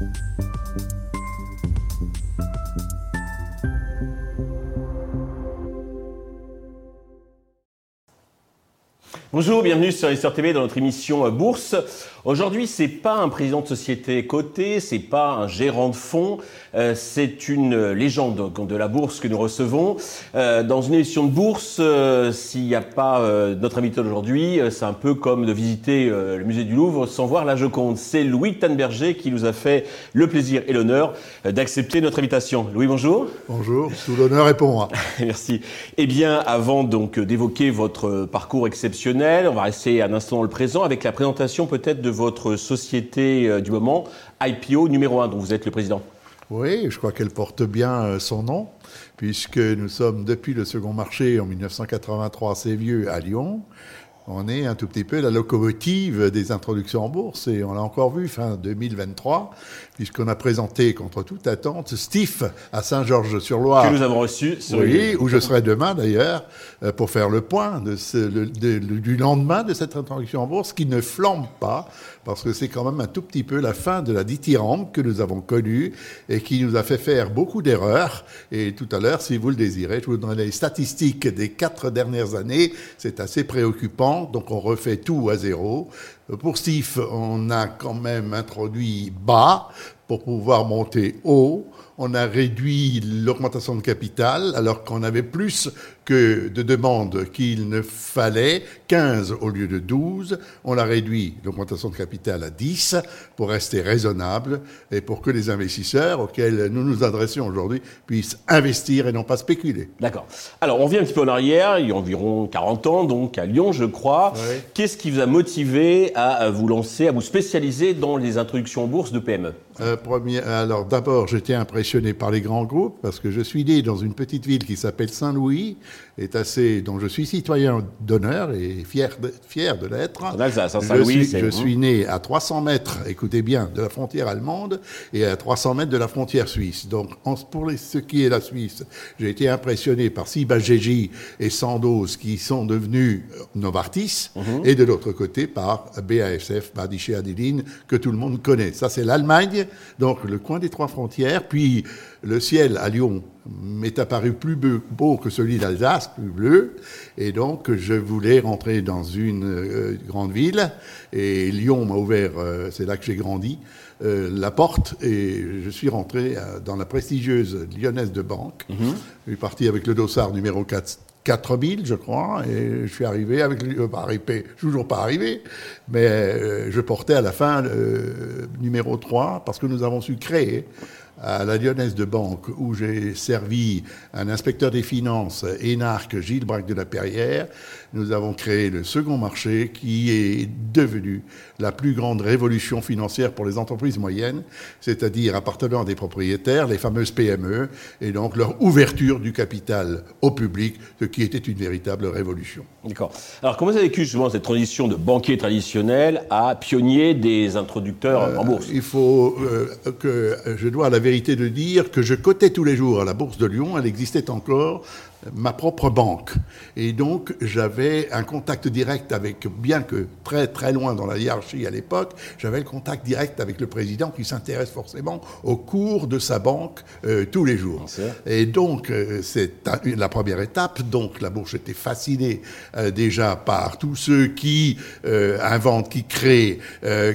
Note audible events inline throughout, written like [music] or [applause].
Bye. Bonjour, bienvenue sur SRTV dans notre émission euh, Bourse. Aujourd'hui, c'est pas un président de société coté, c'est pas un gérant de fonds, euh, c'est une légende de la bourse que nous recevons. Euh, dans une émission de bourse, euh, s'il n'y a pas notre invité d'aujourd'hui, c'est un peu comme de visiter le musée du Louvre sans voir la Joconde. C'est Louis Tanberger qui nous a fait le plaisir et l'honneur d'accepter notre invitation. Louis, bonjour. Bonjour, tout l'honneur est pour moi. [laughs] Merci. Eh bien, avant donc d'évoquer votre parcours exceptionnel, on va rester un instant dans le présent avec la présentation peut-être de votre société euh, du moment, IPO numéro 1, dont vous êtes le président. Oui, je crois qu'elle porte bien euh, son nom, puisque nous sommes depuis le second marché en 1983, c'est vieux, à Lyon. On est un tout petit peu la locomotive des introductions en bourse et on l'a encore vu fin 2023 puisqu'on a présenté contre toute attente Steve à Saint-Georges-sur-Loire. Que nous avons reçu. Oui, où je serai demain d'ailleurs euh, pour faire le point de ce, le, de, du lendemain de cette introduction en bourse qui ne flambe pas parce que c'est quand même un tout petit peu la fin de la dithyrambe que nous avons connue et qui nous a fait faire beaucoup d'erreurs. Et tout à l'heure, si vous le désirez, je vous donnerai les statistiques des quatre dernières années. C'est assez préoccupant, donc on refait tout à zéro. Pour Steve, on a quand même introduit bas pour pouvoir monter haut. On a réduit l'augmentation de capital alors qu'on avait plus de demandes qu'il ne fallait, 15 au lieu de 12. On a réduit l'augmentation de capital à 10 pour rester raisonnable et pour que les investisseurs auxquels nous nous adressons aujourd'hui puissent investir et non pas spéculer. D'accord. Alors, on vient un petit peu en arrière, il y a environ 40 ans, donc à Lyon, je crois. Qu'est-ce qui vous a motivé à vous lancer, à vous spécialiser dans les introductions en bourse de PME Euh, premier, alors d'abord, j'étais impressionné par les grands groupes parce que je suis né dans une petite ville qui s'appelle Saint-Louis, est assez, dont je suis citoyen d'honneur et fier de, fier de l'être. En Alsace, hein, Je, suis, je suis né à 300 mètres, écoutez bien, de la frontière allemande et à 300 mètres de la frontière suisse. Donc, en- pour les- ce qui est la Suisse, j'ai été impressionné par Sibajéji et Sandoz qui sont devenus euh, Novartis Mhm. et de l'autre côté par BASF, Badiché Adeline, que tout le monde connaît. Ça, c'est l'Allemagne, donc le coin des trois frontières. Puis, le ciel à Lyon m'est apparu plus beau, que celui d'Alsace, plus bleu. Et donc, je voulais rentrer dans une euh, grande ville. Et Lyon m'a ouvert, euh, c'est là que j'ai grandi, euh, la porte. Et je suis rentré dans la prestigieuse lyonnaise de banque. Je suis parti avec le dossard numéro 4. 4000, je crois, et je suis arrivé avec le, suis toujours pas arrivé, mais je portais à la fin le numéro 3 parce que nous avons su créer à la Lyonnaise de Banque, où j'ai servi un inspecteur des finances, énarque Gilles Braque de la Perrière, nous avons créé le second marché qui est devenu la plus grande révolution financière pour les entreprises moyennes, c'est-à-dire appartenant à des propriétaires, les fameuses PME, et donc leur ouverture du capital au public, ce qui était une véritable révolution. D'accord. Alors, comment vous avez vécu justement cette transition de banquier traditionnel à pionnier des introducteurs en bourse? Il faut euh, que je dois à la vérité de dire que je cotais tous les jours à la bourse de Lyon. Elle existait encore ma propre banque. Et donc, j'avais un contact direct avec, bien que très très loin dans la hiérarchie à l'époque, j'avais le contact direct avec le président qui s'intéresse forcément au cours de sa banque euh, tous les jours. Et donc, euh, c'est la première étape. Donc, la bourse était fascinée euh, déjà par tous ceux qui inventent, qui créent,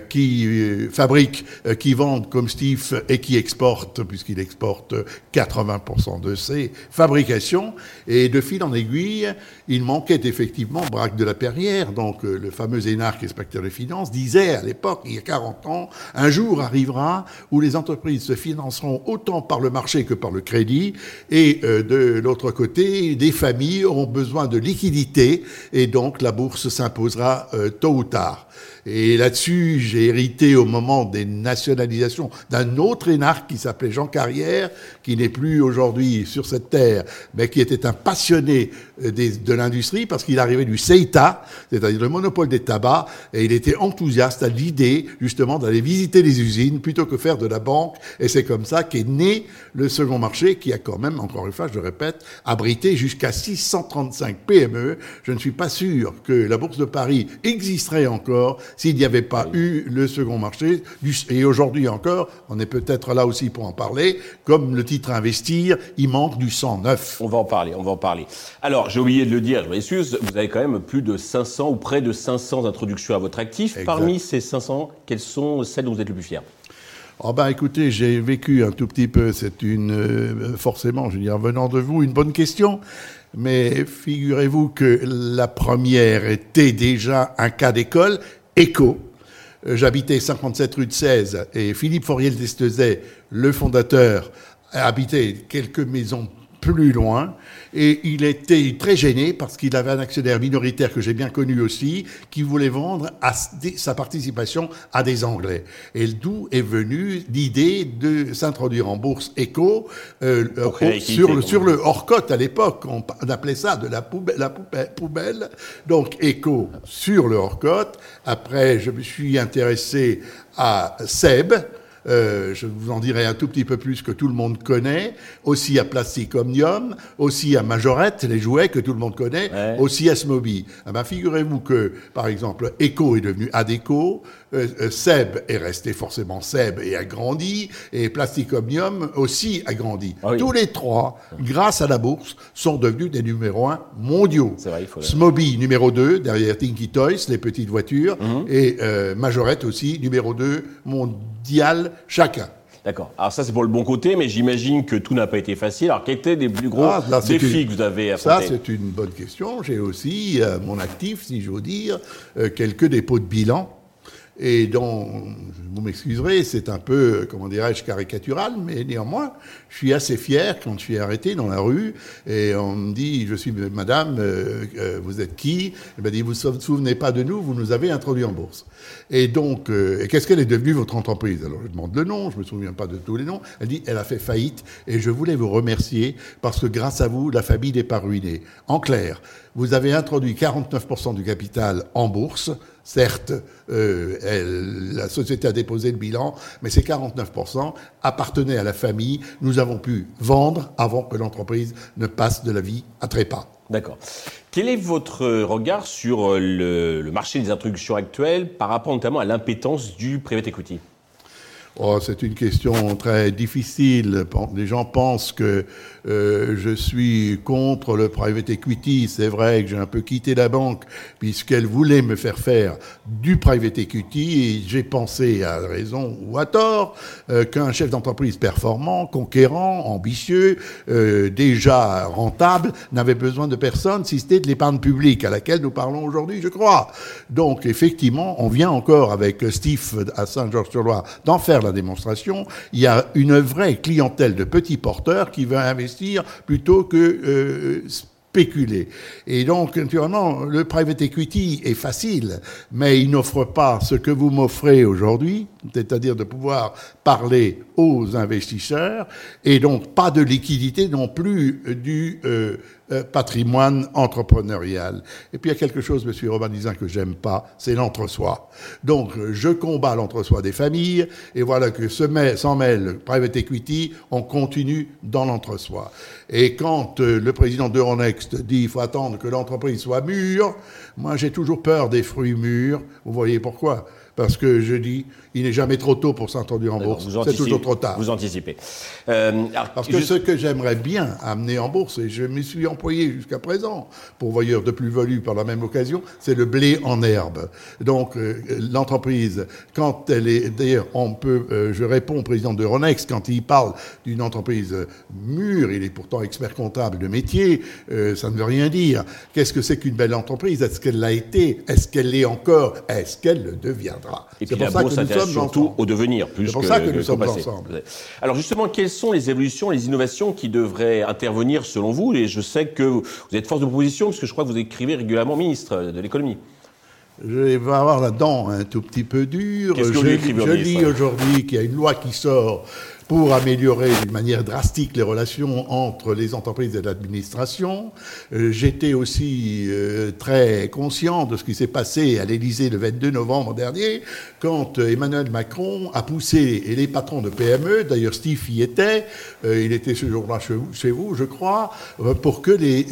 qui fabriquent, qui vendent comme Steve et qui exportent, puisqu'il exporte 80% de ses fabrications. Et de fil en aiguille, il manquait effectivement Braque de la Perrière, donc euh, le fameux énarque inspecteur des finances, disait à l'époque, il y a 40 ans, un jour arrivera où les entreprises se financeront autant par le marché que par le crédit, et euh, de l'autre côté, des familles auront besoin de liquidités, et donc la bourse s'imposera euh, tôt ou tard. Et là-dessus, j'ai hérité au moment des nationalisations d'un autre énarque qui s'appelait Jean Carrière, qui n'est plus aujourd'hui sur cette terre, mais qui était un passionné euh, de l'industrie parce qu'il arrivait du CETA, c'est-à-dire le monopole des tabacs, et il était enthousiaste à l'idée justement d'aller visiter les usines plutôt que faire de la banque. Et c'est comme ça qu'est né le second marché qui a quand même, encore une fois, je le répète, abrité jusqu'à 635 PME. Je ne suis pas sûr que la Bourse de Paris existerait encore s'il n'y avait pas eu le second marché. Et aujourd'hui encore, on est peut-être là aussi pour en parler, comme le titre investir, il manque du sang neuf. On va en parler, on va en parler. Alors, j'ai oublié de le dire, je m'excuse, vous avez quand même plus de 500 ou près de 500 introductions à votre actif. Parmi ces 500, quelles sont celles dont vous êtes le plus fier? Oh ben écoutez, j'ai vécu un tout petit peu, c'est une, euh, forcément, je veux dire, venant de vous, une bonne question. Mais figurez-vous que la première était déjà un cas d'école, écho. Euh, j'habitais 57 rue de 16 et Philippe Foriel d'Estezet, le fondateur, habitait quelques maisons plus loin. Et il était très gêné parce qu'il avait un actionnaire minoritaire que j'ai bien connu aussi, qui voulait vendre sa participation à des Anglais. Et d'où est venue l'idée de s'introduire en bourse éco euh, sur, le, sur le hors-cote à l'époque. On, appelait ça de la poubelle, la poubelle. Donc éco sur le hors-cote. Après, je me suis intéressé à Seb, euh, je vous en dirai un tout petit peu plus que tout le monde connaît, aussi à Plastic Omnium, aussi à Majorette, les jouets que tout le monde connaît, aussi à Smoby. Ah ben, figurez-vous que, par exemple, Echo est devenu Adeco, euh, euh, Seb est resté forcément Seb et a grandi, et Plastic Omnium aussi a grandi. Ah Tous les trois, grâce à la bourse, sont devenus des numéros un mondiaux. Vrai, Smoby, numéro 2, derrière Tinky Toys, les petites voitures, mhm. et Majorette aussi, numéro 2 mondial chacun. D'accord. Alors ça, c'est pour le bon côté, mais j'imagine que tout n'a pas été facile. Alors, quels étaient les plus gros ah, défis que vous avez affrontés Ça, c'est une bonne question. J'ai aussi, euh, mon actif, si j'ose dire, euh, quelques dépôts de bilan et dont, vous m'excuserez, c'est un peu, comment dirais-je, caricatural, mais néanmoins, je suis assez fier quand je suis arrêté dans la rue et on me dit, je suis madame, euh, euh, vous êtes qui? Elle m'a dit, vous ne vous souvenez pas de nous, vous nous avez introduit en bourse. Et donc, euh, et qu'est-ce qu'elle est devenue votre entreprise? Alors je demande le nom, je me souviens pas de tous les noms. Elle dit, elle a fait faillite et je voulais vous remercier parce que grâce à vous, la famille n'est pas ruinée. En clair, vous avez introduit 49% du capital en bourse Certes, euh, la société a déposé le bilan, mais ces 49% appartenaient à la famille. Nous avons pu vendre avant que l'entreprise ne passe de la vie à trépas. D'accord. Quel est votre regard sur le, le marché des introductions actuelles par rapport notamment à l'impétence du private equity? Oh, c'est une question très difficile. Les gens pensent que euh, je suis contre le private equity. C'est vrai que j'ai un peu quitté la banque puisqu'elle voulait me faire faire du private equity et j'ai pensé, à raison ou à tort, euh, qu'un chef d'entreprise performant, conquérant, ambitieux, euh, déjà rentable, n'avait besoin de personne si c'était de l'épargne publique à laquelle nous parlons aujourd'hui, je crois. Donc, effectivement, on vient encore avec Steve à Saint-Georges-sur-Loire d'en faire la démonstration, il y a une vraie clientèle de petits porteurs qui veut investir plutôt que euh, spéculer. Et donc, naturellement, le private equity est facile, mais il n'offre pas ce que vous m'offrez aujourd'hui, c'est-à-dire de pouvoir parler aux investisseurs, et donc pas de liquidité non plus du euh, euh, patrimoine entrepreneurial. Et puis il y a quelque chose, monsieur Romanizin, que j'aime pas, c'est l'entre-soi. Donc je combats l'entre-soi des familles, et voilà que s'en mêle private equity, on continue dans l'entre-soi. Et quand euh, le président d'Euronext dit il faut attendre que l'entreprise soit mûre, moi j'ai toujours peur des fruits mûrs. Vous voyez pourquoi? Parce que je dis il n'est jamais trop tôt pour s'introduire en bourse. C'est toujours trop tard. Vous anticipez. Euh, Parce que ce que j'aimerais bien amener en bourse, et je m'y suis employé jusqu'à présent, pour voyeur de plus-value par la même occasion, c'est le blé en herbe. Donc euh, l'entreprise, quand elle est, d'ailleurs, on peut, euh, je réponds au président de Ronex quand il parle d'une entreprise mûre, il est pourtant expert comptable de métier, ça ne veut rien dire. Qu'est-ce que c'est qu'une belle entreprise? Est-ce qu'elle l'a été? Est-ce qu'elle l'est encore? Est-ce qu'elle le deviendra Pour ça que nous sommes surtout au devenir, plus C'est pour ça que nous sommes ensemble. Alors justement, quelles sont les évolutions, les innovations qui devraient intervenir selon vous Et je sais que vous êtes force de proposition, parce que je crois que vous écrivez régulièrement ministre de l'économie. Je vais avoir la dent un tout petit peu dure. Que je, je lis aujourd'hui qu'il y a une loi qui sort pour améliorer d'une manière drastique les relations entre les entreprises et l'administration. Euh, j'étais aussi euh, très conscient de ce qui s'est passé à l'Élysée le 22 novembre dernier, quand Emmanuel Macron a poussé les patrons de PME, d'ailleurs Steve y était, il était ce jour-là chez vous, je crois, pour que les,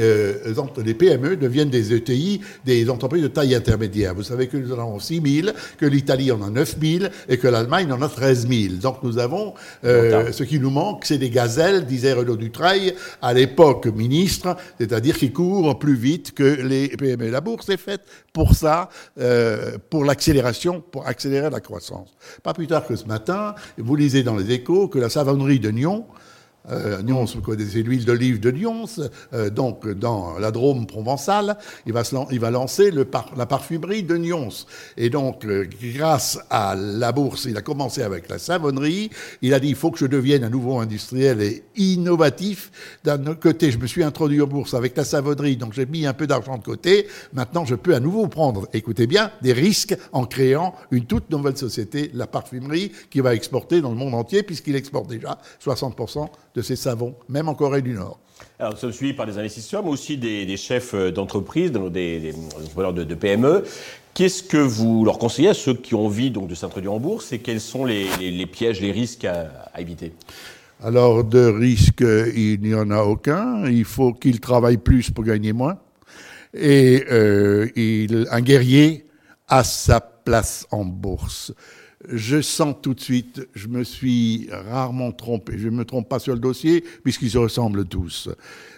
les PME deviennent des ETI, des entreprises de taille intermédiaire. Vous savez que nous en avons 6 000, que l'Italie en a 9 000 et que l'Allemagne en a 13 000. Donc nous avons, euh, ce qui nous manque, c'est des gazelles, disait Renaud Dutreil, à l'époque ministre, c'est-à-dire qui courent plus vite que les PME. La bourse est faite pour ça, euh, pour l'accélération, pour accélérer la croissance. Pas plus tard que ce matin, vous lisez dans les échos que la savonnerie de Nyon, euh, Nyons, connaissez l'huile d'olive de Nyons, euh, donc dans la Drôme provençale, il va, il va lancer la parfumerie de Nyons. Et donc, euh, grâce à la bourse, il a commencé avec la savonnerie, il a dit il faut que je devienne un nouveau industriel et innovatif. D'un côté, je me suis introduit en bourse avec la savonnerie, donc j'ai mis un peu d'argent de côté. Maintenant, je peux à nouveau prendre, écoutez bien, des risques en créant une toute nouvelle société, la parfumerie, qui va exporter dans le monde entier, puisqu'il exporte déjà 60% de ces savons, même en Corée du Nord. Alors, nous sommes suivis par des investisseurs, mais aussi des, chefs d'entreprise, des, des, entrepreneurs de, PME. Qu'est-ce que vous leur conseillez à ceux qui ont envie donc, de s'introduire en bourse et quels sont les, pièges, les risques à, éviter? Alors, de risques, il n'y en a aucun. Il faut qu'ils travaillent plus pour gagner moins. Et euh, il, un guerrier a sa place en bourse je sens tout de suite, je me suis rarement trompé. Je ne me trompe pas sur le dossier, puisqu'ils se ressemblent tous.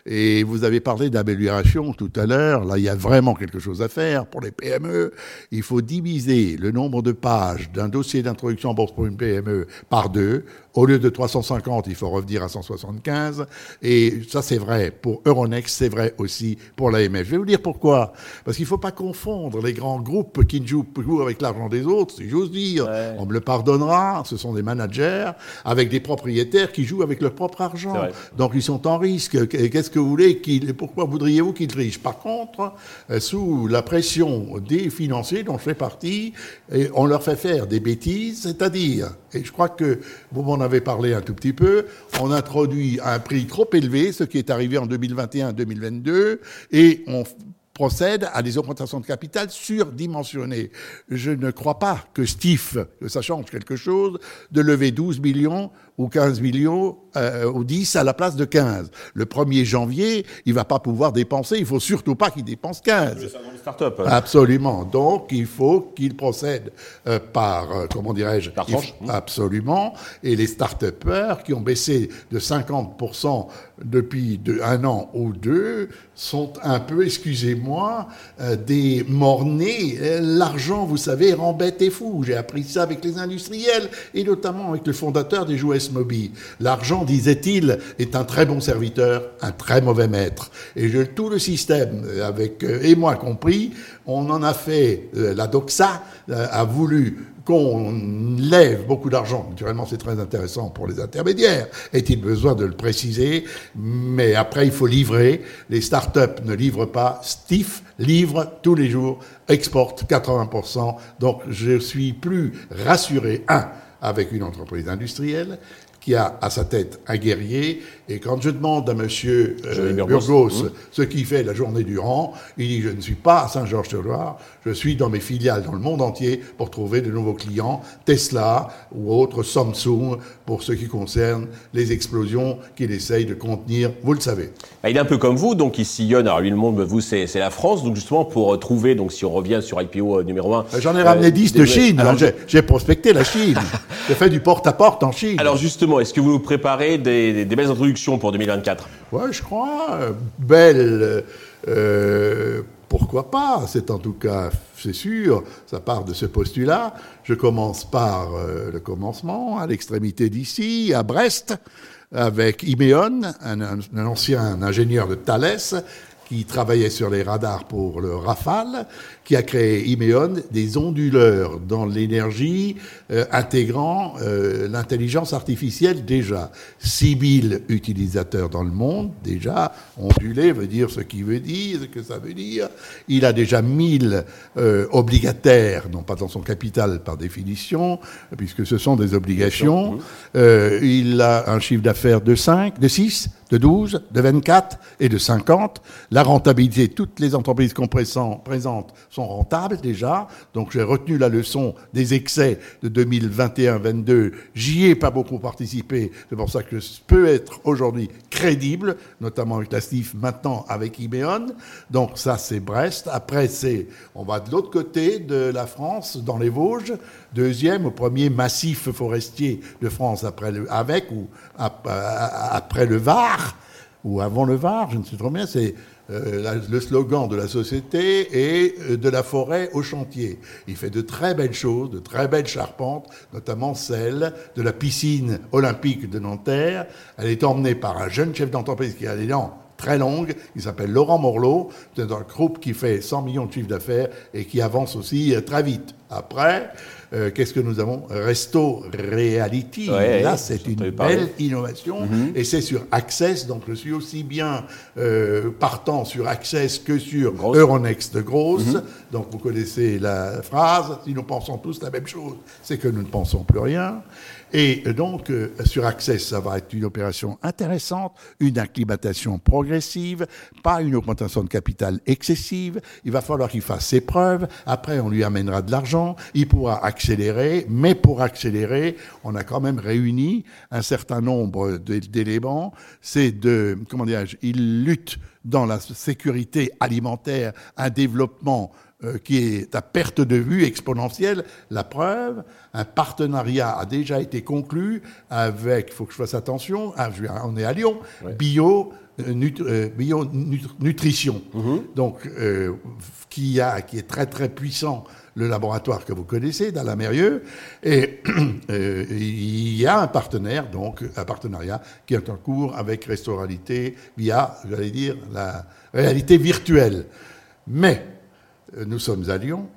Et vous avez parlé d'amélioration tout à l'heure. Là, il y a vraiment quelque chose à faire pour les PME. Il faut diviser le nombre de pages d'un dossier d'introduction en bourse pour une PME par deux. Au lieu de 350, il faut revenir à 175. Et ça, c'est vrai pour Euronext, c'est vrai aussi pour l'AMF. Je vais vous dire pourquoi. Parce qu'il ne faut pas confondre les grands groupes qui jouent, avec l'argent des autres, si j'ose dire. On me le pardonnera. Ce sont des managers avec des propriétaires qui jouent avec leur propre argent. Donc, ils sont en risque. Qu'est-ce que vous voulez qu'il, pourquoi voudriez-vous qu'ils trichent? Par contre, euh, sous la pression des financiers dont je fais partie, on leur fait faire des bêtises, c'est-à-dire, et je crois que vous m'en avez parlé un tout petit peu, on introduit un prix trop élevé, ce qui est arrivé en 2021-2022, et on procède à des augmentations de capital surdimensionnées. Je ne crois pas que Steve, que ça change quelque chose, de lever 12 millions ou 15 millions euh, ou 10 à la place de 15. Le 1er janvier, il va pas pouvoir dépenser, il faut surtout pas qu'il dépense 15. Start-up. Hein. Absolument. Donc, il faut qu'il procède euh, par, euh, comment dirais-je Par tranche. Absolument. Et les start-upers qui ont baissé de 50% depuis un an ou deux sont un peu, excusez-moi, des mornés. L'argent, vous savez, rend bête et fou. J'ai appris ça avec les industriels et notamment avec le fondateur des jouets L'argent, disait-il, est un très bon serviteur, un très mauvais maître. Et tout le système, avec euh, et moi compris, on en a fait, euh, la doxa a voulu qu'on lève beaucoup d'argent. Naturellement, c'est très intéressant pour les intermédiaires. Est-il besoin de le préciser? Mais après, il faut livrer. Les startups ne livrent pas. Stiff livre tous les jours, exporte 80%. Donc, je suis plus rassuré, avec une entreprise industrielle qui a à sa tête un guerrier. Et quand je demande à M. Euh, Burgos mmh. ce qu'il fait la journée durant, il dit Je ne suis pas à Saint-Georges-de-Loire, je suis dans mes filiales dans le monde entier pour trouver de nouveaux clients, Tesla ou autres, Samsung, pour ce qui concerne les explosions qu'il essaye de contenir, vous le savez. Bah, il est un peu comme vous, donc il sillonne, alors lui le monde, vous c'est la France, donc justement pour trouver, donc si on revient sur IPO euh, numéro 1. J'en ai ramené 10 euh, de Chine, j'ai prospecté la Chine, [laughs] j'ai fait du porte-à-porte -porte en Chine. Alors justement, est-ce que vous nous préparez des, belles introductions pour 2024 Oui, je crois. Belles. Euh, pourquoi pas? C'est en tout cas, c'est sûr, ça part de ce postulat. Je commence par euh, le commencement, à l'extrémité d'ici, à Brest, avec Imeon, un, ancien ingénieur de Thales, qui travaillait sur les radars pour le Rafale, qui a créé Imeon, des onduleurs dans l'énergie, euh, intégrant euh, l'intelligence artificielle déjà. 6000 utilisateurs dans le monde, déjà. Ondulé veut dire ce qu'il veut dire, ce que ça veut dire. Il a déjà 1000 euh, obligataires, non pas dans son capital par définition, puisque ce sont des obligations. Euh, il a un chiffre d'affaires de 5, de 6, de 12, de 24 et de 50. La rentabilité, toutes les entreprises qu'on présente sont rentables déjà. Donc j'ai retenu la leçon des excès de 2021-22. J'y ai pas beaucoup participé. C'est pour ça que je peux être aujourd'hui crédible, notamment avec la SNIF, maintenant avec Ibeon. Donc ça c'est Brest. Après c'est, on va de l'autre côté de la France, dans les Vosges. Deuxième, au premier massif forestier de France après le, avec ou après le Var, ou avant le Var, je ne sais trop bien, c'est euh, le slogan de la société et euh, de la forêt au chantier. Il fait de très belles choses, de très belles charpentes, notamment celle de la piscine olympique de Nanterre. Elle est emmenée par un jeune chef d'entreprise qui a des dents très longues, il s'appelle Laurent Morlot, c'est un groupe qui fait 100 millions de chiffres d'affaires et qui avance aussi euh, très vite. Après, euh, qu'est-ce que nous avons? Resto Reality. Là, c'est une belle innovation. Mhm. Et c'est sur Access. Donc, je suis aussi bien euh, partant sur Access que sur Euronext Grosse. Mhm. Donc, vous connaissez la phrase. Si nous pensons tous la même chose, c'est que nous ne pensons plus rien. Et donc, euh, sur Access, ça va être une opération intéressante, une acclimatation progressive, pas une augmentation de capital excessive. Il va falloir qu'il fasse ses preuves. Après, on lui amènera de l'argent. Il pourra accélérer. Mais pour accélérer, on a quand même réuni un certain nombre d'éléments. C'est de, comment dirais-je, il lutte dans la sécurité alimentaire, un développement euh, qui est à perte de vue exponentielle. La preuve, un partenariat a déjà été conclu avec, il faut que je fasse attention, ah, on est à Lyon, bio, euh, euh, bio nutrition. Mhm. Donc, qui, a, qui est très très puissant le laboratoire que vous connaissez, la Mérieux, et [clears throat] il y a un partenaire, donc un partenariat qui est en cours avec Restauralité via, j'allais dire, la réalité virtuelle. Mais euh, nous sommes à Lyon,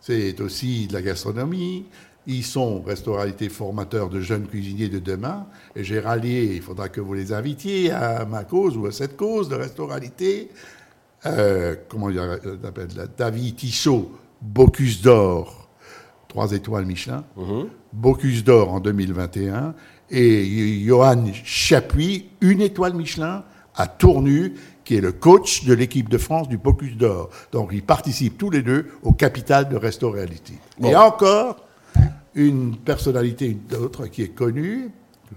c'est aussi de la gastronomie. Ils sont restauralité formateurs de jeunes cuisiniers de demain. Et j'ai rallié, il faudra que vous les invitiez à ma cause ou à cette cause de restauralité. Euh, comment il s'appelle David Tissot, Bocuse d'Or, trois étoiles Michelin. Mhm. Bocuse d'Or en 2021. Et Johan Chapuis, une étoile Michelin à Tournu qui est le coach de l'équipe de France du Pocus d'Or. Donc, ils participent tous les deux au capital de Resto Reality. A encore une personnalité, une autre, qui est connue,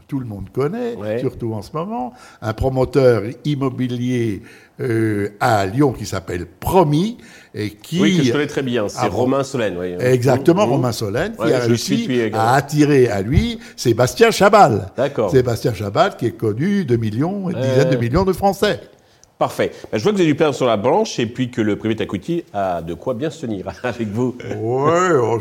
tout le monde connaît, surtout en ce moment, un promoteur immobilier euh, à Lyon qui s'appelle Promis et qui oui que je connais très bien. C'est Romain Solène oui. exactement mmh. Romain Solène qui a réussi à attirer à lui Sébastien Chabal. D'accord. Sébastien Chabal qui est connu de millions et dizaines de millions de Français Parfait. Ben, je vois que vous avez du pain sur la branche et puis que le privé equity a de quoi bien se tenir [laughs] avec vous. Ouais, oh,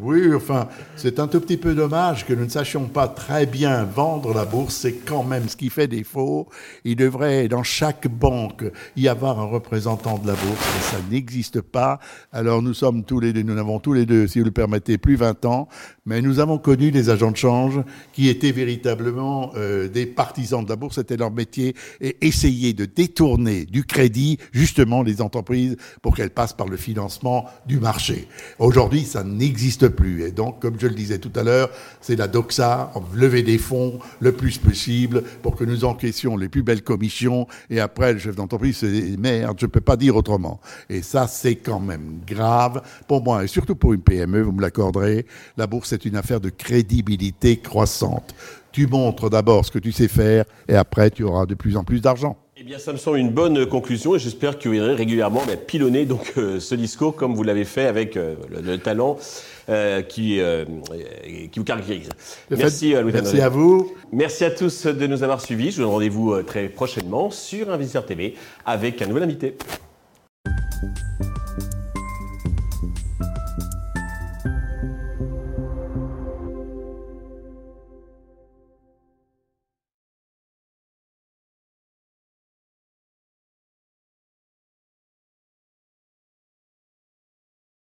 oui, enfin, c'est un tout petit peu dommage que nous ne sachions pas très bien vendre la bourse. C'est quand même ce qui fait défaut. Il devrait, dans chaque banque, y avoir un représentant de la bourse, ça n'existe pas. Alors nous sommes tous les deux, nous avons tous les deux, si vous le permettez, plus 20 ans, mais nous avons connu des agents de change qui étaient véritablement euh, des partisans de la bourse. C'était leur métier et essayer de détourner du crédit justement les entreprises pour qu'elles passent par le financement du marché. Aujourd'hui, ça n'existe plus. Et donc, comme je le disais tout à l'heure, c'est la doxa, lever des fonds le plus possible pour que nous encaissions les plus belles commissions. Et après, le chef d'entreprise se dit, merde, je ne peux pas dire autrement. Et ça, c'est quand même grave pour moi, et surtout pour une PME, vous me l'accorderez. La bourse est une affaire de crédibilité croissante. Tu montres d'abord ce que tu sais faire et après tu auras de plus en plus d'argent. Eh bien, ça me semble une bonne conclusion et j'espère que vous irez régulièrement bah, pilonner donc, euh, ce discours comme vous l'avez fait avec euh, le, talent euh, qui, qui vous caractérise. Merci, Merci à vous. Merci à tous de nous avoir suivis. Je vous donne rendez-vous très prochainement sur Investisseur TV avec un nouvel invité.